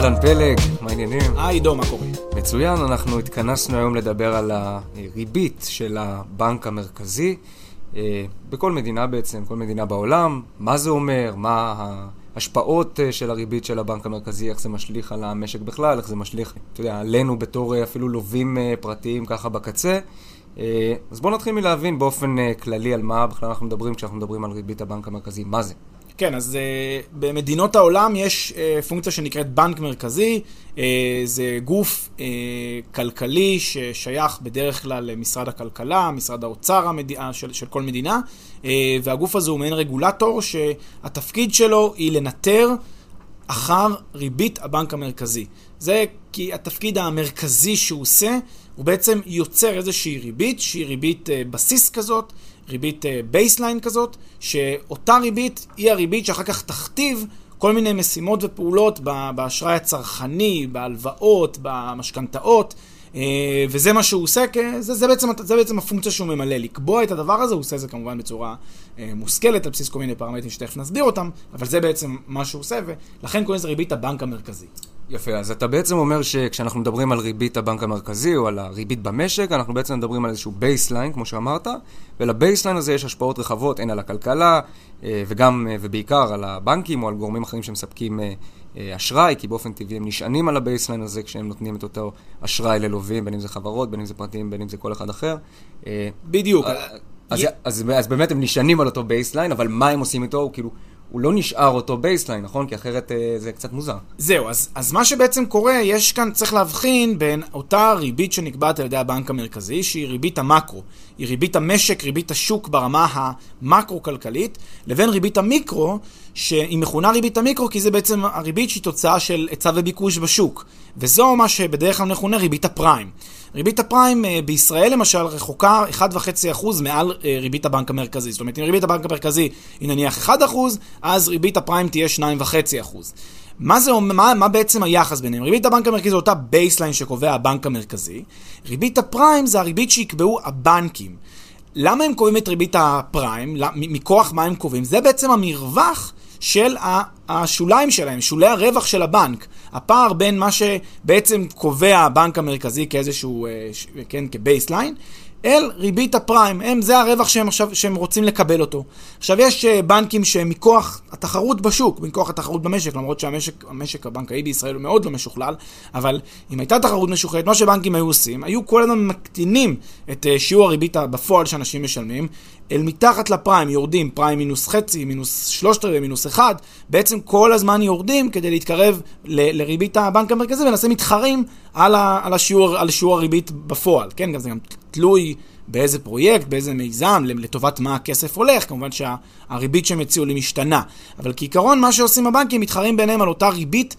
אהלן פלג, מה העניינים? היי עידו, מה קורה? מצוין, אנחנו התכנסנו היום לדבר על הריבית של הבנק המרכזי אה, בכל מדינה בעצם, כל מדינה בעולם, מה זה אומר, מה ההשפעות אה, של הריבית של הבנק המרכזי, איך זה משליך על המשק בכלל, איך זה משליך, אתה יודע, עלינו בתור אה, אפילו לווים פרטיים ככה בקצה. אז בואו נתחיל מלהבין באופן כללי על מה בכלל אנחנו מדברים כשאנחנו מדברים על ריבית הבנק המרכזי, מה זה? כן, אז uh, במדינות העולם יש uh, פונקציה שנקראת בנק מרכזי. Uh, זה גוף uh, כלכלי ששייך בדרך כלל למשרד הכלכלה, משרד האוצר המדיע, של, של כל מדינה, אה, והגוף הזה הוא מעין רגולטור שהתפקיד שלו היא לנטר אחר ריבית הבנק המרכזי. זה כי התפקיד המרכזי שהוא עושה, הוא בעצם יוצר איזושהי ריבית, שהיא ריבית אה, בסיס כזאת. ריבית baseline אה, כזאת, שאותה ריבית היא הריבית שאחר כך תכתיב כל מיני משימות ופעולות באשראי הצרכני, בהלוואות, במשכנתאות, אה, וזה מה שהוא עושה, זה, זה, בעצם, זה בעצם הפונקציה שהוא ממלא. לקבוע את הדבר הזה, הוא עושה את זה כמובן בצורה אה, מושכלת, על בסיס כל מיני פרמטרים שתכף נסביר אותם, אבל זה בעצם מה שהוא עושה, ולכן קוראים לזה ריבית הבנק המרכזי. יפה, אז אתה בעצם אומר שכשאנחנו מדברים על ריבית הבנק המרכזי או על הריבית במשק, אנחנו בעצם מדברים על איזשהו baseline, כמו שאמרת, ול baseline הזה יש השפעות רחבות, הן על הכלכלה אה, וגם ובעיקר על הבנקים או על גורמים אחרים שמספקים אשראי, כי באופן טבעי הם נשענים על ה baseline הזה כשהם נותנים את אותו אשראי ללווים, בין אם זה חברות, בין אם זה פרטים, בין אם זה כל אחד אחר. בדיוק. אז, אז, אז באמת הם נשענים על אותו baseline, אבל מה הם עושים איתו? הוא כאילו, הוא לא נשאר אותו baseline, נכון? כי אחרת אה, זה קצת מוזר. זהו, אז, אז מה שבעצם קורה, יש כאן, צריך להבחין בין אותה ריבית שנקבעת על ידי הבנק המרכזי, שהיא ריבית המקרו, היא ריבית המשק, ריבית השוק ברמה המקרו-כלכלית, לבין ריבית המיקרו, שהיא מכונה ריבית המיקרו, כי זה בעצם הריבית שהיא תוצאה של היצע וביקוש בשוק. וזו מה שבדרך כלל מכונה ריבית הפריים. ריבית הפריים אה, בישראל למשל רחוקה 1.5% מעל אה, ריבית הבנק המרכזי. זאת אומרת, אם ריבית הבנק המרכזי היא נניח 1%, אז ריבית הפריים תהיה 2.5%. מה, זה, מה, מה בעצם היחס ביניהם? ריבית הבנק המרכזי זה אותה baseline שקובע הבנק המרכזי, ריבית הפריים זה הריבית שיקבעו הבנקים. למה הם קובעים את ריבית הפריים? מכוח מה הם קובעים? זה בעצם המרווח של השוליים שלהם, שולי הרווח של הבנק. הפער בין מה שבעצם קובע הבנק המרכזי כאיזשהו, אה, כן, כ baseline, אל ריבית הפריים, הם, זה הרווח שהם עכשיו, שהם רוצים לקבל אותו. עכשיו יש אה, בנקים שמכוח התחרות בשוק, מכוח התחרות במשק, למרות שהמשק המשק הבנקאי בישראל הוא מאוד לא משוכלל, אבל אם הייתה תחרות משוכללת, מה שבנקים היו עושים, היו כל הזמן מקטינים את אה, שיעור הריבית בפועל שאנשים משלמים, אל מתחת לפריים יורדים, פריים מינוס חצי, מינוס שלושת רבעי, מינוס אחד, בעצם כל הזמן יורדים כדי להתקרב ל- לריבית הבנק המרכזי ולמעשה מתחרים על, ה- על, השיעור, על שיעור הריבית בפועל, כן? זה גם תלוי באיזה פרויקט, באיזה מיזם, לטובת מה הכסף הולך, כמובן שהריבית שהם הציעו לי משתנה. אבל כעיקרון מה שעושים הבנקים, מתחרים ביניהם על אותה ריבית,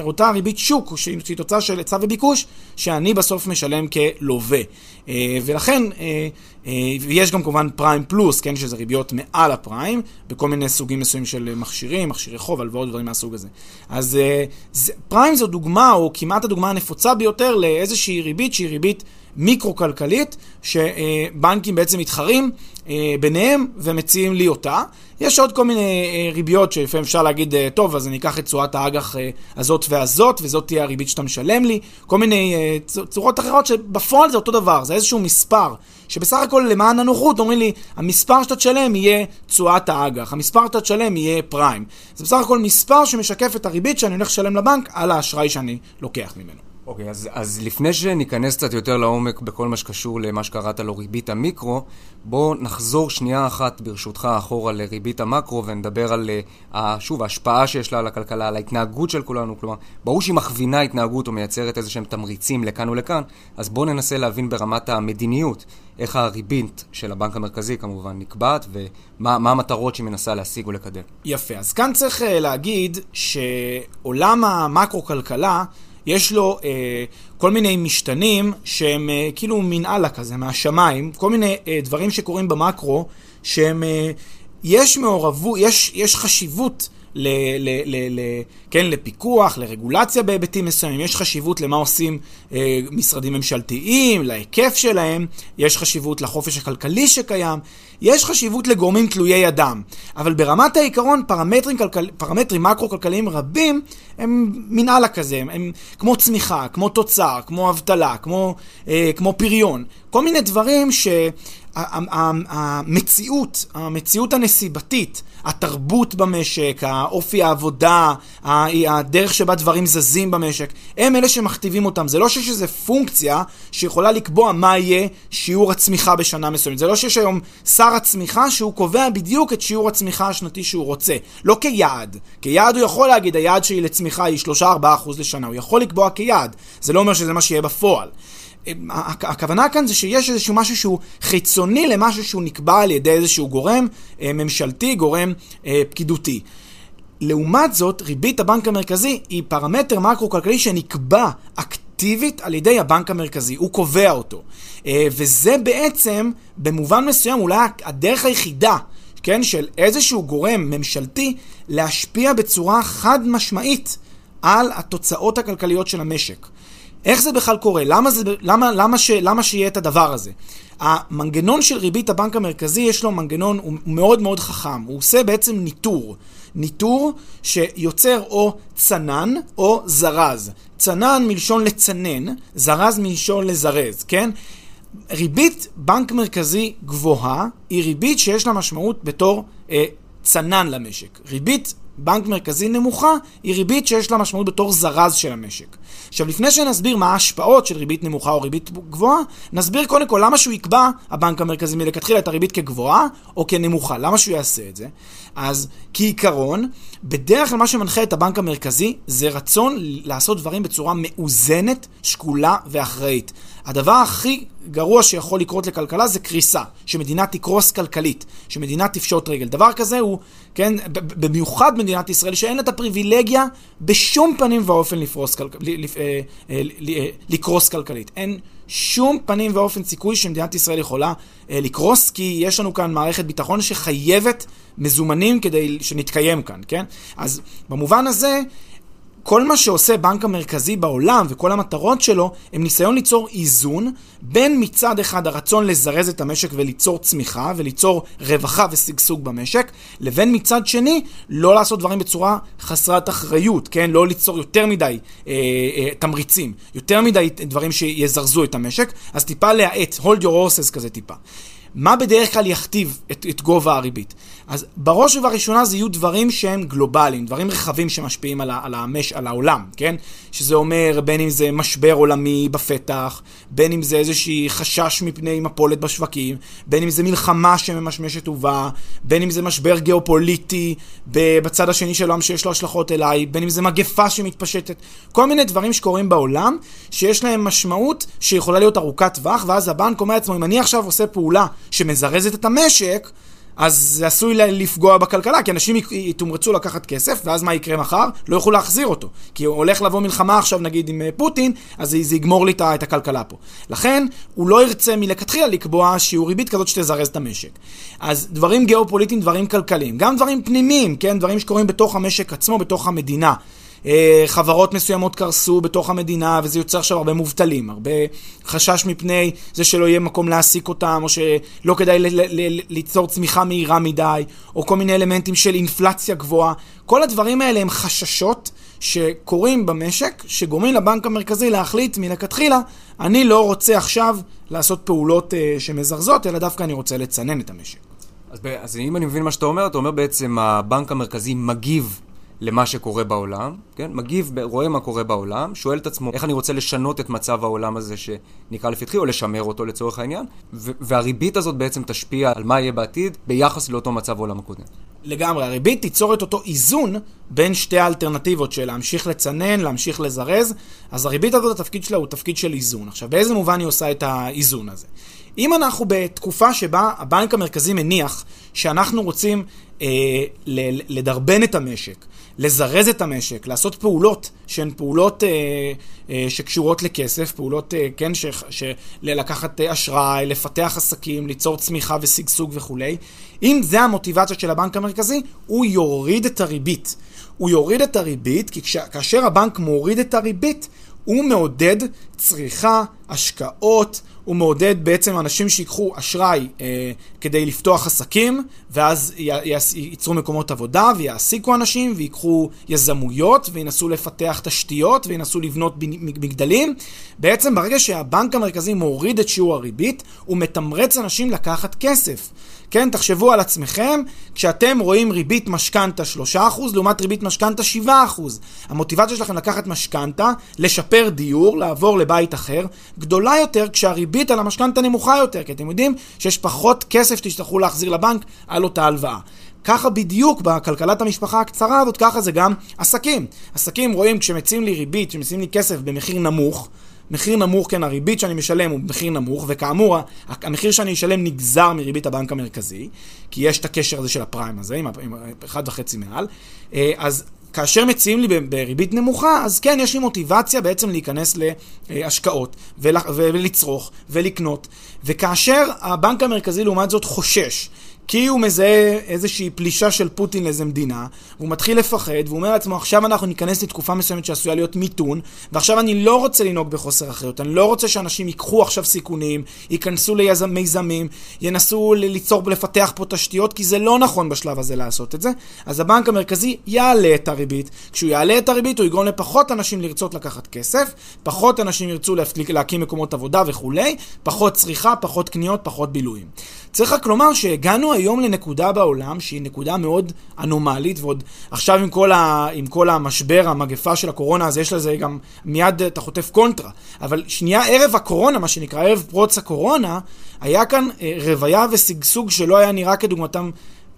אותה ריבית שוק, שהיא תוצאה של היצע וביקוש, שאני בסוף משלם כלווה. אה, ולכן, אה, אה, ויש גם כמובן פריים פלוס, כן, שזה ריביות מעל הפריים, בכל מיני סוגים מסוימים של מכשירים, מכשירי חוב, הלוואות, דברים מהסוג הזה. אז פריים זו דוגמה, או כמעט הדוגמה הנפוצה ביותר, לאיזושהי ריבית שהיא ריבית מיקרו-כלכלית, שבנקים בעצם מתחרים אה, ביניהם ומציעים לי אותה. יש עוד כל מיני אה, ריביות שלפעמים אפשר להגיד, אה, טוב, אז אני אקח את תשואת האג"ח הזאת והזאת, וזאת תהיה הריבית שאתה משלם לי. כל מיני צורות אחרות שבפועל זה אותו דבר, זה איזשהו מספר, שבסך הכל למען הנוחות אומרים לי, המספר שאתה תשלם יהיה תשואת האג"ח, המספר שאתה תשלם יהיה פריים. זה בסך הכל מספר שמשקף את הריבית שאני הולך לשלם לבנק על האשראי שאני לוקח ממנו. אוקיי, okay, אז, אז לפני שניכנס קצת יותר לעומק בכל מה שקשור למה שקראת לו ריבית המיקרו, בואו נחזור שנייה אחת ברשותך אחורה לריבית המקרו ונדבר על, uh, שוב, ההשפעה שיש לה על הכלכלה, על ההתנהגות של כולנו. כלומר, ברור שהיא מכווינה התנהגות או מייצרת איזה שהם תמריצים לכאן ולכאן, אז בואו ננסה להבין ברמת המדיניות איך הריבית של הבנק המרכזי כמובן נקבעת ומה המטרות שהיא מנסה להשיג ולקדם. יפה, אז כאן צריך uh, להגיד שעולם המקרו-כלכלה יש לו אה, כל מיני משתנים שהם אה, כאילו אללה כזה, מהשמיים, כל מיני אה, דברים שקורים במקרו, שהם, אה, יש מעורבות, יש, יש חשיבות ל, ל, ל, ל, כן, לפיקוח, לרגולציה בהיבטים מסוימים, יש חשיבות למה עושים אה, משרדים ממשלתיים, להיקף שלהם, יש חשיבות לחופש הכלכלי שקיים, יש חשיבות לגורמים תלויי אדם. אבל ברמת העיקרון, פרמטרים, כלכל, פרמטרים מקרו-כלכליים רבים הם מנהלה כזה, הם, הם כמו צמיחה, כמו תוצר, כמו אבטלה, כמו, אה, כמו פריון, כל מיני דברים ש... המציאות, המציאות הנסיבתית, התרבות במשק, האופי העבודה, הדרך שבה דברים זזים במשק, הם אלה שמכתיבים אותם. זה לא שיש איזו פונקציה שיכולה לקבוע מה יהיה שיעור הצמיחה בשנה מסוימת. זה לא שיש היום שר הצמיחה שהוא קובע בדיוק את שיעור הצמיחה השנתי שהוא רוצה. לא כיעד. כיעד הוא יכול להגיד, היעד שלי לצמיחה היא 3-4% לשנה. הוא יכול לקבוע כיעד. זה לא אומר שזה מה שיהיה בפועל. הכוונה כאן זה שיש איזשהו משהו שהוא חיצוני למשהו שהוא נקבע על ידי איזשהו גורם אה, ממשלתי, גורם אה, פקידותי. לעומת זאת, ריבית הבנק המרכזי היא פרמטר מקרו-כלכלי שנקבע אקטיבית על ידי הבנק המרכזי, הוא קובע אותו. אה, וזה בעצם, במובן מסוים, אולי הדרך היחידה, כן, של איזשהו גורם ממשלתי להשפיע בצורה חד משמעית על התוצאות הכלכליות של המשק. איך זה בכלל קורה? למה, זה, למה, למה, ש, למה שיהיה את הדבר הזה? המנגנון של ריבית הבנק המרכזי יש לו מנגנון, הוא מאוד מאוד חכם. הוא עושה בעצם ניטור. ניטור שיוצר או צנן או זרז. צנן מלשון לצנן, זרז מלשון לזרז, כן? ריבית בנק מרכזי גבוהה היא ריבית שיש לה משמעות בתור אה, צנן למשק. ריבית בנק מרכזי נמוכה היא ריבית שיש לה משמעות בתור זרז של המשק. עכשיו, לפני שנסביר מה ההשפעות של ריבית נמוכה או ריבית גבוהה, נסביר קודם כל למה שהוא יקבע, הבנק המרכזי מלכתחילה, את הריבית כגבוהה או כנמוכה. למה שהוא יעשה את זה? אז כעיקרון, בדרך כלל מה שמנחה את הבנק המרכזי זה רצון לעשות דברים בצורה מאוזנת, שקולה ואחראית. הדבר הכי גרוע שיכול לקרות לכלכלה זה קריסה, שמדינה תקרוס כלכלית, שמדינה תפשוט רגל. דבר כזה הוא, כן, במיוחד במדינת ישראל, שאין לה את הפריבילגיה בשום פנים ואופן לפרוס, כל, אה, אה, אה, לקרוס כלכלית. אין שום פנים ואופן סיכוי שמדינת ישראל יכולה לקרוס, כי יש לנו כאן מערכת ביטחון שחייבת מזומנים כדי שנתקיים כאן, כן? אז במובן הזה... כל מה שעושה בנק המרכזי בעולם וכל המטרות שלו הם ניסיון ליצור איזון בין מצד אחד הרצון לזרז את המשק וליצור צמיחה וליצור רווחה ושגשוג במשק, לבין מצד שני לא לעשות דברים בצורה חסרת אחריות, כן? לא ליצור יותר מדי אה, אה, תמריצים, יותר מדי דברים שיזרזו את המשק, אז טיפה להאט, hold your horses כזה טיפה. מה בדרך כלל יכתיב את, את גובה הריבית? אז בראש ובראשונה זה יהיו דברים שהם גלובליים, דברים רחבים שמשפיעים על, על, המש, על העולם, כן? שזה אומר בין אם זה משבר עולמי בפתח, בין אם זה איזושהי חשש מפני מפולת בשווקים, בין אם זה מלחמה שממשמשת ובאה, בין אם זה משבר גיאופוליטי בצד השני של העולם שיש לו השלכות אליי, בין אם זה מגפה שמתפשטת, כל מיני דברים שקורים בעולם, שיש להם משמעות שיכולה להיות ארוכת טווח, ואז הבנק אומר לעצמו, אם אני עכשיו עושה פעולה שמזרזת את המשק, אז זה עשוי לפגוע בכלכלה, כי אנשים יתומרצו לקחת כסף, ואז מה יקרה מחר? לא יוכלו להחזיר אותו. כי הולך לבוא מלחמה עכשיו נגיד עם אה, פוטין, אז זה יגמור לי את הכלכלה פה. לכן, הוא לא ירצה מלכתחילה לקבוע שיעור ריבית כזאת שתזרז את המשק. אז דברים גיאופוליטיים, דברים כלכליים. גם דברים פנימיים, כן? דברים שקורים בתוך המשק עצמו, בתוך המדינה. אה, חברות מסוימות קרסו בתוך המדינה, וזה יוצר עכשיו הרבה מובטלים, הרבה חשש מפני זה שלא יהיה מקום להעסיק אותם, או שלא כדאי ליצור צמיחה מהירה מדי, או כל מיני אלמנטים של אינפלציה גבוהה. כל הדברים האלה הם חששות שקורים במשק, שגורמים לבנק המרכזי להחליט מלכתחילה, אני לא רוצה עכשיו לעשות פעולות uh, שמזרזות, אלא דווקא אני רוצה לצנן את המשק. אז, אז אם אני מבין מה שאתה אומר, אתה אומר בעצם הבנק המרכזי מגיב למה שקורה בעולם, כן? מגיב, רואה מה קורה בעולם, שואל את עצמו איך אני רוצה לשנות את מצב העולם הזה שנקרא לפתחי, או לשמר אותו לצורך העניין, והריבית הזאת בעצם תשפיע על מה יהיה בעתיד ביחס לאותו מצב העולם הקודם. לגמרי, הריבית תיצור את אותו איזון בין שתי האלטרנטיבות של להמשיך לצנן, להמשיך לזרז, אז הריבית הזאת, התפקיד שלה הוא תפקיד של איזון. עכשיו, באיזה מובן היא עושה את האיזון הזה? אם אנחנו בתקופה שבה הבנק המרכזי מניח שאנחנו רוצים אה, לדרבן את המשק, לזרז את המשק, לעשות פעולות שהן פעולות אה, אה, שקשורות לכסף, פעולות, אה, כן, ש, ש, לקחת אה, אשראי, לפתח עסקים, ליצור צמיחה ושגשוג וכולי, אם זה המוטיבציה של הבנק המרכזי, הוא יוריד את הריבית. הוא יוריד את הריבית, כי כש, כאשר הבנק מוריד את הריבית, הוא מעודד צריכה, השקעות, הוא מעודד בעצם אנשים שיקחו אשראי אה, כדי לפתוח עסקים, ואז י, ייצרו מקומות עבודה, ויעסיקו אנשים, ויקחו יזמויות, וינסו לפתח תשתיות, וינסו לבנות מגדלים. בעצם ברגע שהבנק המרכזי מוריד את שיעור הריבית, הוא מתמרץ אנשים לקחת כסף. כן, תחשבו על עצמכם, כשאתם רואים ריבית משכנתה 3% לעומת ריבית משכנתה 7%. המוטיבציה שלכם לקחת משכנתה, לשפר דיור, לעבור לבית אחר, גדולה יותר כשהריבית על המשכנתה נמוכה יותר, כי אתם יודעים שיש פחות כסף שתצטרכו להחזיר לבנק על אותה הלוואה. ככה בדיוק בכלכלת המשפחה הקצרה הזאת, ככה זה גם עסקים. עסקים רואים כשמציעים לי ריבית, כשמציעים לי כסף במחיר נמוך, מחיר נמוך, כן, הריבית שאני משלם הוא מחיר נמוך, וכאמור, המחיר שאני אשלם נגזר מריבית הבנק המרכזי, כי יש את הקשר הזה של הפריים הזה, עם 1.5 מעל, אה, אז כאשר מציעים לי בריבית נמוכה, אז כן, יש לי מוטיבציה בעצם להיכנס להשקעות ולצרוך ולקנות. וכאשר הבנק המרכזי לעומת זאת חושש כי הוא מזהה איזושהי פלישה של פוטין לאיזה מדינה, והוא מתחיל לפחד, והוא אומר לעצמו, עכשיו אנחנו ניכנס לתקופה מסוימת שעשויה להיות מיתון, ועכשיו אני לא רוצה לנהוג בחוסר אחריות, אני לא רוצה שאנשים ייקחו עכשיו סיכונים, ייכנסו למיזמים, ינסו ליצור, לפתח פה תשתיות, כי זה לא נכון בשלב הזה לעשות את זה. אז הבנק המרכזי יעלה את הריבית. כשהוא יעלה את הריבית, הוא יגרום לפחות אנשים לרצות לקחת כסף, פחות אנשים ירצו להקים מקומות עבודה וכולי, פחות צריכה, פחות קניות, פחות בילויים. צריך רק לומר שהגענו היום לנקודה בעולם שהיא נקודה מאוד אנומלית, ועוד עכשיו עם כל, ה, עם כל המשבר, המגפה של הקורונה, אז יש לזה גם, מיד אתה חוטף קונטרה. אבל שנייה ערב הקורונה, מה שנקרא, ערב פרוץ הקורונה, היה כאן אה, רוויה ושגשוג שלא היה נראה כדוגמתם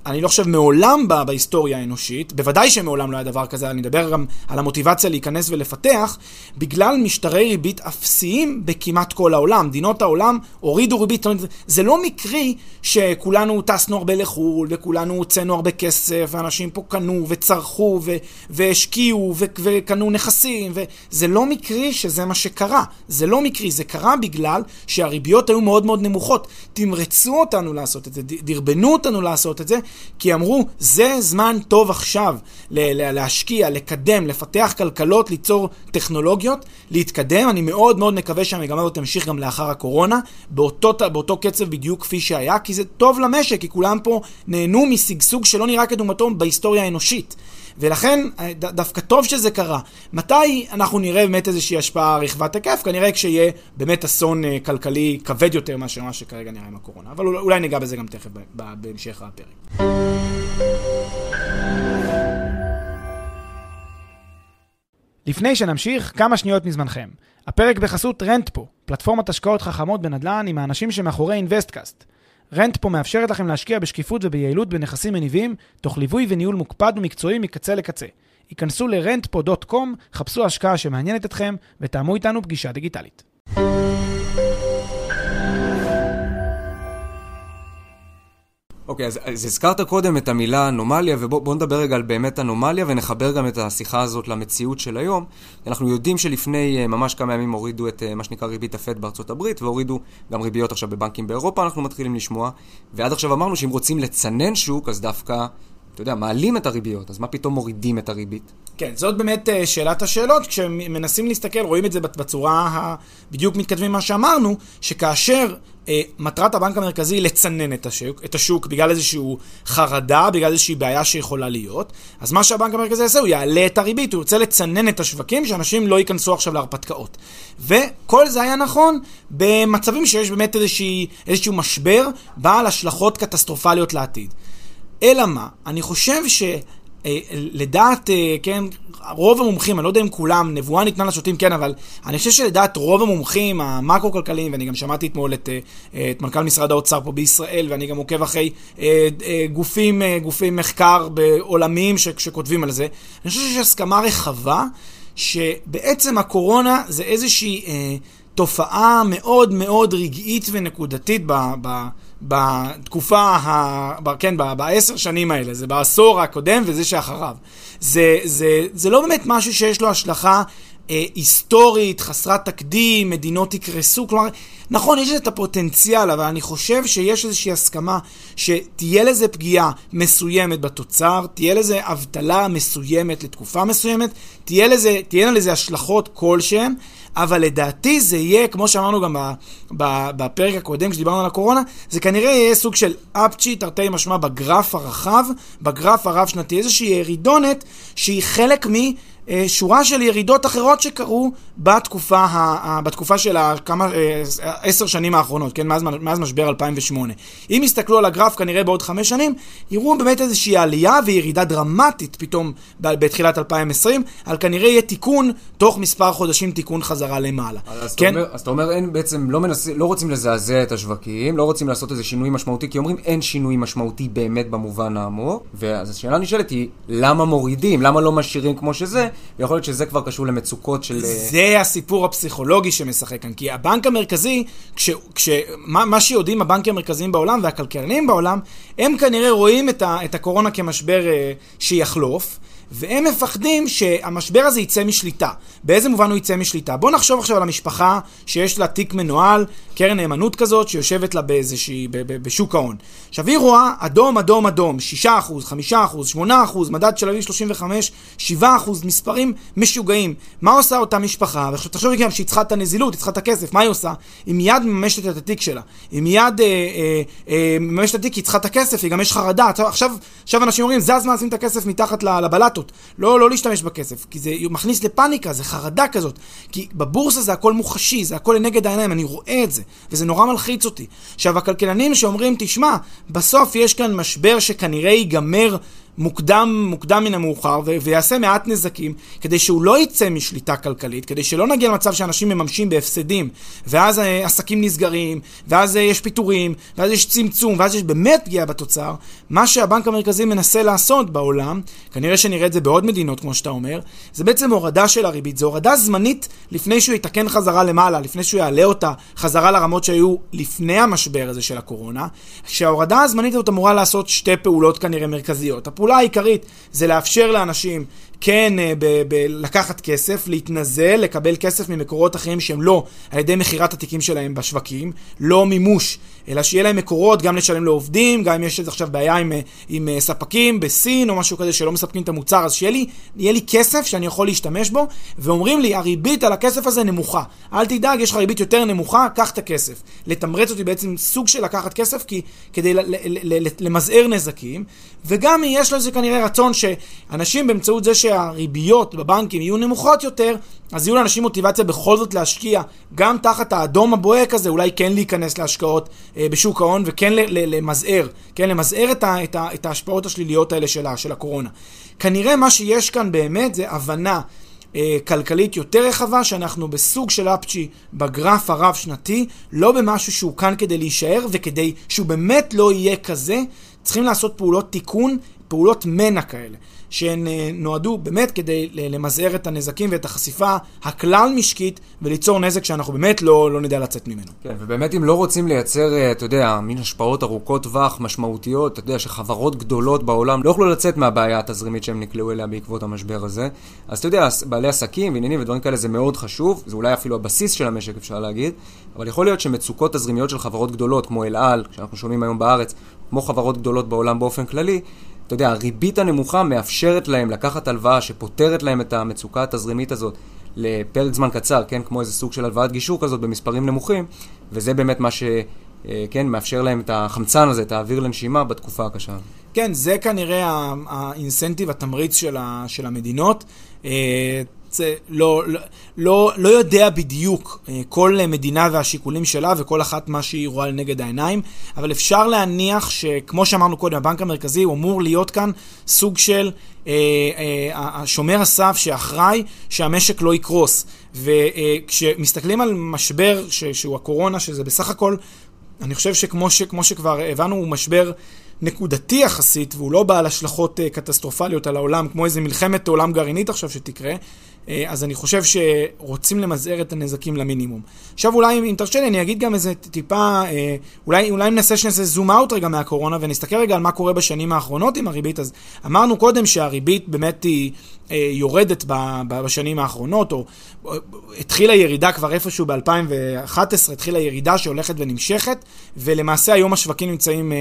אני לא חושב מעולם בה, בהיסטוריה האנושית, בוודאי שמעולם לא היה דבר כזה, אני מדבר גם על המוטיבציה להיכנס ולפתח, בגלל משטרי ריבית אפסיים בכמעט כל העולם. מדינות העולם הורידו ריבית, זאת אומרת, זה לא מקרי שכולנו טסנו הרבה לחו"ל, וכולנו הוצאנו הרבה כסף, ואנשים פה קנו וצרכו ו- והשקיעו ו- וקנו נכסים, וזה לא מקרי שזה מה שקרה. זה לא מקרי, זה קרה בגלל שהריביות היו מאוד מאוד נמוכות. תמרצו אותנו לעשות את זה, דרבנו אותנו לעשות את זה, כי אמרו, זה זמן טוב עכשיו להשקיע, לקדם, לפתח כלכלות, ליצור טכנולוגיות, להתקדם. אני מאוד מאוד מקווה שהמגמה הזאת תמשיך גם לאחר הקורונה, באותו, באותו קצב בדיוק כפי שהיה, כי זה טוב למשק, כי כולם פה נהנו משגשוג שלא נראה כדוגמתו בהיסטוריה האנושית. ולכן ד- דווקא טוב שזה קרה. מתי אנחנו נראה באמת איזושהי השפעה רחבת היקף? כנראה כשיהיה באמת אסון uh, כלכלי כבד יותר מאשר מה שכרגע נראה עם הקורונה. אבל אולי ניגע בזה גם תכף בהמשך הפרק. לפני שנמשיך, כמה שניות מזמנכם. הפרק בחסות רנטפו, פלטפורמת השקעות חכמות בנדל"ן עם האנשים שמאחורי אינוויסטקאסט. רנטפו מאפשרת לכם להשקיע בשקיפות וביעילות בנכסים מניבים, תוך ליווי וניהול מוקפד ומקצועי מקצה לקצה. היכנסו ל-rentfo.com, חפשו השקעה שמעניינת אתכם ותאמו איתנו פגישה דיגיטלית. אוקיי, okay, אז, אז הזכרת קודם את המילה אנומליה, ובואו נדבר רגע על באמת אנומליה, ונחבר גם את השיחה הזאת למציאות של היום. אנחנו יודעים שלפני אה, ממש כמה ימים הורידו את אה, מה שנקרא ריבית הפד בארצות הברית, והורידו גם ריביות עכשיו בבנקים באירופה, אנחנו מתחילים לשמוע. ועד עכשיו אמרנו שאם רוצים לצנן שוק, אז דווקא אתה יודע, מעלים את הריביות, אז מה פתאום מורידים את הריבית? כן, זאת באמת uh, שאלת השאלות. כשמנסים להסתכל, רואים את זה בצורה ה... בדיוק מתכתבים מה שאמרנו, שכאשר uh, מטרת הבנק המרכזי לצנן את השוק, את השוק בגלל איזושהי חרדה, בגלל איזושהי בעיה שיכולה להיות, אז מה שהבנק המרכזי יעשה, הוא יעלה את הריבית, הוא ירצה לצנן את השווקים, שאנשים לא ייכנסו עכשיו להרפתקאות. וכל זה היה נכון במצבים שיש באמת איזושהי, איזשהו משבר בעל השלכות קטסטרופליות לעתיד. אלא מה? אני חושב אה, לדעת, אה, כן, רוב המומחים, אני לא יודע אם כולם, נבואה ניתנה לשוטים, כן, אבל אני חושב שלדעת רוב המומחים המקרו-כלכליים, ואני גם שמעתי אתמול את, אה, את מנכ"ל משרד האוצר פה בישראל, ואני גם עוקב אחרי גופים, גופים מחקר עולמיים שכותבים על זה, אני חושב שיש הסכמה רחבה שבעצם הקורונה זה איזושהי אה, תופעה מאוד מאוד רגעית ונקודתית ב... ב בתקופה, ה... ב... כן. בעשר שנים האלה, זה בעשור הקודם וזה שאחריו. זה, זה, זה לא באמת משהו שיש לו השלכה אה, היסטורית, חסרת תקדים, מדינות יקרסו, כלומר, נכון, יש את הפוטנציאל, אבל אני חושב שיש איזושהי הסכמה שתהיה לזה פגיעה מסוימת בתוצר, תהיה לזה אבטלה מסוימת לתקופה מסוימת, תהיה לזה, תהיינה לזה השלכות כלשהן. אבל לדעתי זה יהיה, כמו שאמרנו גם בפרק הקודם כשדיברנו על הקורונה, זה כנראה יהיה סוג של אפצ'י, תרתי משמע, בגרף הרחב, בגרף הרב-שנתי, איזושהי ירידונת שהיא חלק מ... אה, שורה של ירידות אחרות שקרו בתקופה, ה, בתקופה של הכמה, אה, עשר שנים האחרונות, כן, מאז, מאז משבר 2008. אם יסתכלו על הגרף כנראה בעוד חמש שנים, יראו באמת איזושהי עלייה וירידה דרמטית פתאום בתחילת 2020, על כנראה יהיה תיקון, תוך מספר חודשים תיקון חזרה למעלה. אז, כן? אתה אומר, אז אתה אומר, אין בעצם, לא, מנס, לא רוצים לזעזע את השווקים, לא רוצים לעשות איזה שינוי משמעותי, כי אומרים אין שינוי משמעותי באמת במובן העמוק, ואז השאלה הנשאלת היא, למה מורידים? למה לא משאירים כמו שזה? ויכול להיות שזה כבר קשור למצוקות של... אה, זה הסיפור הפסיכולוגי שמשחק כאן, כי הבנק המרכזי, כש, כש, מה, מה שיודעים הבנקים המרכזיים בעולם והכלכלנים בעולם, הם כנראה רואים את, ה, את הקורונה כמשבר אה, שיחלוף. והם מפחדים שהמשבר הזה יצא משליטה. באיזה מובן הוא יצא משליטה? בואו נחשוב עכשיו על המשפחה שיש לה תיק מנוהל, קרן נאמנות כזאת, שיושבת לה באיזושהי, בשוק ההון. עכשיו היא רואה אדום, אדום, אדום, 6%, 5%, 8%, מדד של אביב 35, 7%, מספרים משוגעים. מה עושה אותה משפחה? ועכשיו תחשבי גם שהיא צריכה את הנזילות, היא צריכה את הכסף, מה היא עושה? היא מיד מממשת את התיק שלה. היא מיד אה, אה, אה, מממשת את התיק, היא צריכה את הכסף, היא גם יש חרדה. עכשיו, עכשיו אנשים אומרים, זה הזמן לשים את הכסף מתחת לבלטות. לעשות. לא, לא להשתמש בכסף, כי זה מכניס לפאניקה, זה חרדה כזאת. כי בבורסה זה הכל מוחשי, זה הכל לנגד העיניים, אני רואה את זה, וזה נורא מלחיץ אותי. עכשיו, הכלכלנים שאומרים, תשמע, בסוף יש כאן משבר שכנראה ייגמר מוקדם, מוקדם מן המאוחר ו- ויעשה מעט נזקים כדי שהוא לא יצא משליטה כלכלית, כדי שלא נגיע למצב שאנשים מממשים בהפסדים ואז אה, עסקים נסגרים, ואז אה, יש פיטורים, ואז יש צמצום, ואז יש באמת פגיעה בתוצר. מה שהבנק המרכזי מנסה לעשות בעולם, כנראה שנראה את זה בעוד מדינות כמו שאתה אומר, זה בעצם הורדה של הריבית. זו הורדה זמנית לפני שהוא יתקן חזרה למעלה, לפני שהוא יעלה אותה חזרה לרמות שהיו לפני המשבר הזה של הקורונה. שההורדה הזמנית הזאת אמורה לעשות שתי פעולות כנראה מרכזיות. העיקרית זה לאפשר לאנשים כן אה, ב- ב- לקחת כסף, להתנזל, לקבל כסף ממקורות אחרים שהם לא על ידי מכירת התיקים שלהם בשווקים, לא מימוש, אלא שיהיה להם מקורות גם לשלם לעובדים, גם אם יש עכשיו בעיה עם, אה, עם אה, ספקים בסין או משהו כזה שלא מספקים את המוצר, אז שיהיה לי, לי כסף שאני יכול להשתמש בו, ואומרים לי, הריבית על הכסף הזה נמוכה. אל תדאג, יש לך ריבית יותר נמוכה, קח את הכסף. לתמרץ אותי בעצם סוג של לקחת כסף, כי, כדי ל- ל- ל- למזער נזקים, וגם יש לזה כנראה רצון שאנשים באמצעות זה שה... שהריביות בבנקים יהיו נמוכות יותר, אז יהיו לאנשים מוטיבציה בכל זאת להשקיע, גם תחת האדום הבוהק הזה, אולי כן להיכנס להשקעות אה, בשוק ההון וכן למזער, כן, למזער את, ה, את, ה, את ההשפעות השליליות האלה של, של הקורונה. כנראה מה שיש כאן באמת זה הבנה אה, כלכלית יותר רחבה, שאנחנו בסוג של אפצ'י בגרף הרב-שנתי, לא במשהו שהוא כאן כדי להישאר, וכדי שהוא באמת לא יהיה כזה, צריכים לעשות פעולות תיקון, פעולות מנע כאלה. שהן אה, נועדו באמת כדי למזער את הנזקים ואת החשיפה הכלל משקית וליצור נזק שאנחנו באמת לא, לא נדע לצאת ממנו. כן, ובאמת אם לא רוצים לייצר, אה, אתה יודע, מין השפעות ארוכות טווח משמעותיות, אתה יודע, שחברות גדולות בעולם לא יוכלו לצאת מהבעיה התזרימית שהם נקלעו אליה בעקבות המשבר הזה, אז אתה יודע, בעלי עסקים ועניינים ודברים כאלה זה מאוד חשוב, זה אולי אפילו הבסיס של המשק אפשר להגיד, אבל יכול להיות שמצוקות תזרימיות של חברות גדולות כמו אל על, שאנחנו שומעים היום בארץ, כמו חברות גדולות בעולם באופן כללי, אתה יודע, הריבית הנמוכה מאפשרת להם לקחת הלוואה שפותרת להם את המצוקה התזרימית הזאת לפרק זמן קצר, כן, כמו איזה סוג של הלוואת גישור כזאת במספרים נמוכים, וזה באמת מה שכן, אה, מאפשר להם את החמצן הזה, את האוויר לנשימה בתקופה הקשה. כן, זה כנראה האינסנטיב, התמריץ של, ה, של המדינות. אה, זה לא, לא, לא, לא יודע בדיוק אה, כל מדינה והשיקולים שלה וכל אחת מה שהיא רואה לנגד העיניים, אבל אפשר להניח שכמו שאמרנו קודם, הבנק המרכזי הוא אמור להיות כאן סוג של אה, אה, השומר הסף שאחראי שהמשק לא יקרוס. וכשמסתכלים על משבר ש, שהוא הקורונה, שזה בסך הכל, אני חושב שכמו ש, שכבר הבנו, הוא משבר נקודתי יחסית, והוא לא בעל השלכות אה, קטסטרופליות על העולם, כמו איזה מלחמת עולם גרעינית עכשיו שתקרה, אה, אז אני חושב שרוצים למזער את הנזקים למינימום. עכשיו אולי, אם תרשה לי, אני אגיד גם איזה טיפה, אה, אולי, אולי ננסה שנעשה זום אאוט רגע מהקורונה, ונסתכל רגע על מה קורה בשנים האחרונות עם הריבית. אז אמרנו קודם שהריבית באמת היא יורדת בשנים האחרונות, או התחילה ירידה כבר איפשהו ב-2011, התחילה ירידה שהולכת ונמשכת, ולמעשה היום השווקים נמצאים,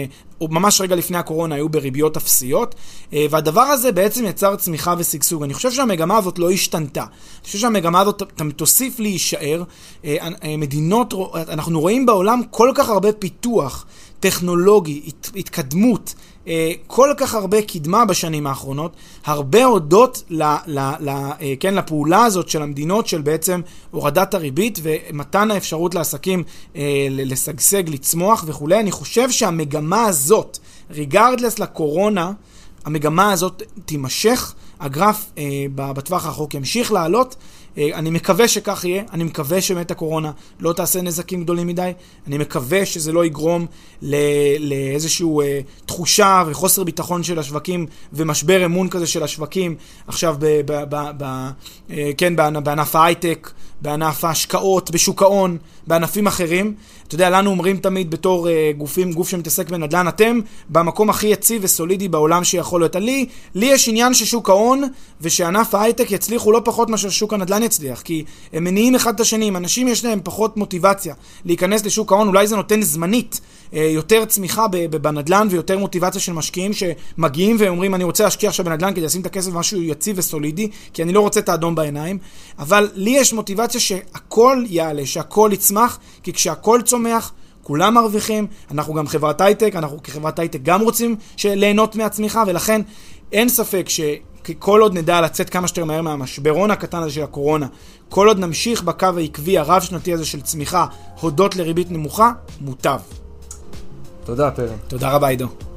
או ממש רגע לפני הקורונה היו בריביות אפסיות, והדבר הזה בעצם יצר צמיחה ושגשוג. אני חושב שהמגמה הזאת לא השתנתה. אני חושב שהמגמה הזאת תוסיף להישאר. אה, אה, מדינות, אנחנו רואים בעולם כל כך הרבה פיתוח טכנולוגי, התקדמות. אה, כל כך הרבה קדמה בשנים האחרונות, הרבה הודות ל, ל, ל, כן, לפעולה הזאת של המדינות של בעצם הורדת הריבית ומתן האפשרות לעסקים לשגשג, לצמוח וכולי. אני חושב שהמגמה הזאת, ריגרדלס לקורונה, המגמה הזאת תימשך, הגרף אה, בטווח הרחוק ימשיך לעלות. אה, אני מקווה שכך יהיה, אני מקווה שבאמת הקורונה לא תעשה נזקים גדולים מדי, אני מקווה שזה לא יגרום לאיזושהי אה, תחושה וחוסר ביטחון של השווקים ומשבר אמון כזה של השווקים. עכשיו ב, ב, ב, ב, אה, כן, בענף ההייטק, בענף ההשקעות, בשוק ההון, בענפים אחרים. אתה יודע, לנו אומרים תמיד בתור אה, גופים, גוף שמתעסק בנדל"ן, אתם במקום הכי יציב וסולידי בעולם שיכול להיות. לי, לי יש עניין ששוק ההון ושענף ההייטק יצליחו לא פחות מאשר שוק הנדל"ן יצליח, כי הם מניעים אחד את השני. אם אנשים יש להם פחות מוטיבציה להיכנס לשוק ההון, אולי זה נותן זמנית אה, יותר צמיחה בנדל"ן ויותר מוטיבציה של משקיעים שמגיעים ואומרים, אני רוצה להשקיע עכשיו בנדל"ן כדי לשים את הכסף במשהו יציב וסולידי, כי אני לא רוצה את האדום בעיניים. אבל לי יש מוטיבציה שהכל יעלה, שהכל יצמח, כי כשהכל צומח, כולם מרוויחים, אנחנו גם חברת הייטק, אנחנו כחברת הייטק גם רוצים ליהנות מהצמיחה, ולכן אין ספק ש... כל עוד נדע לצאת כמה שיותר מהר מהמשברון הקטן הזה של הקורונה, כל עוד נמשיך בקו העקבי הרב-שנתי הזה של צמיחה הודות לריבית נמוכה, מוטב. תודה, פרן. תודה רבה, עידו.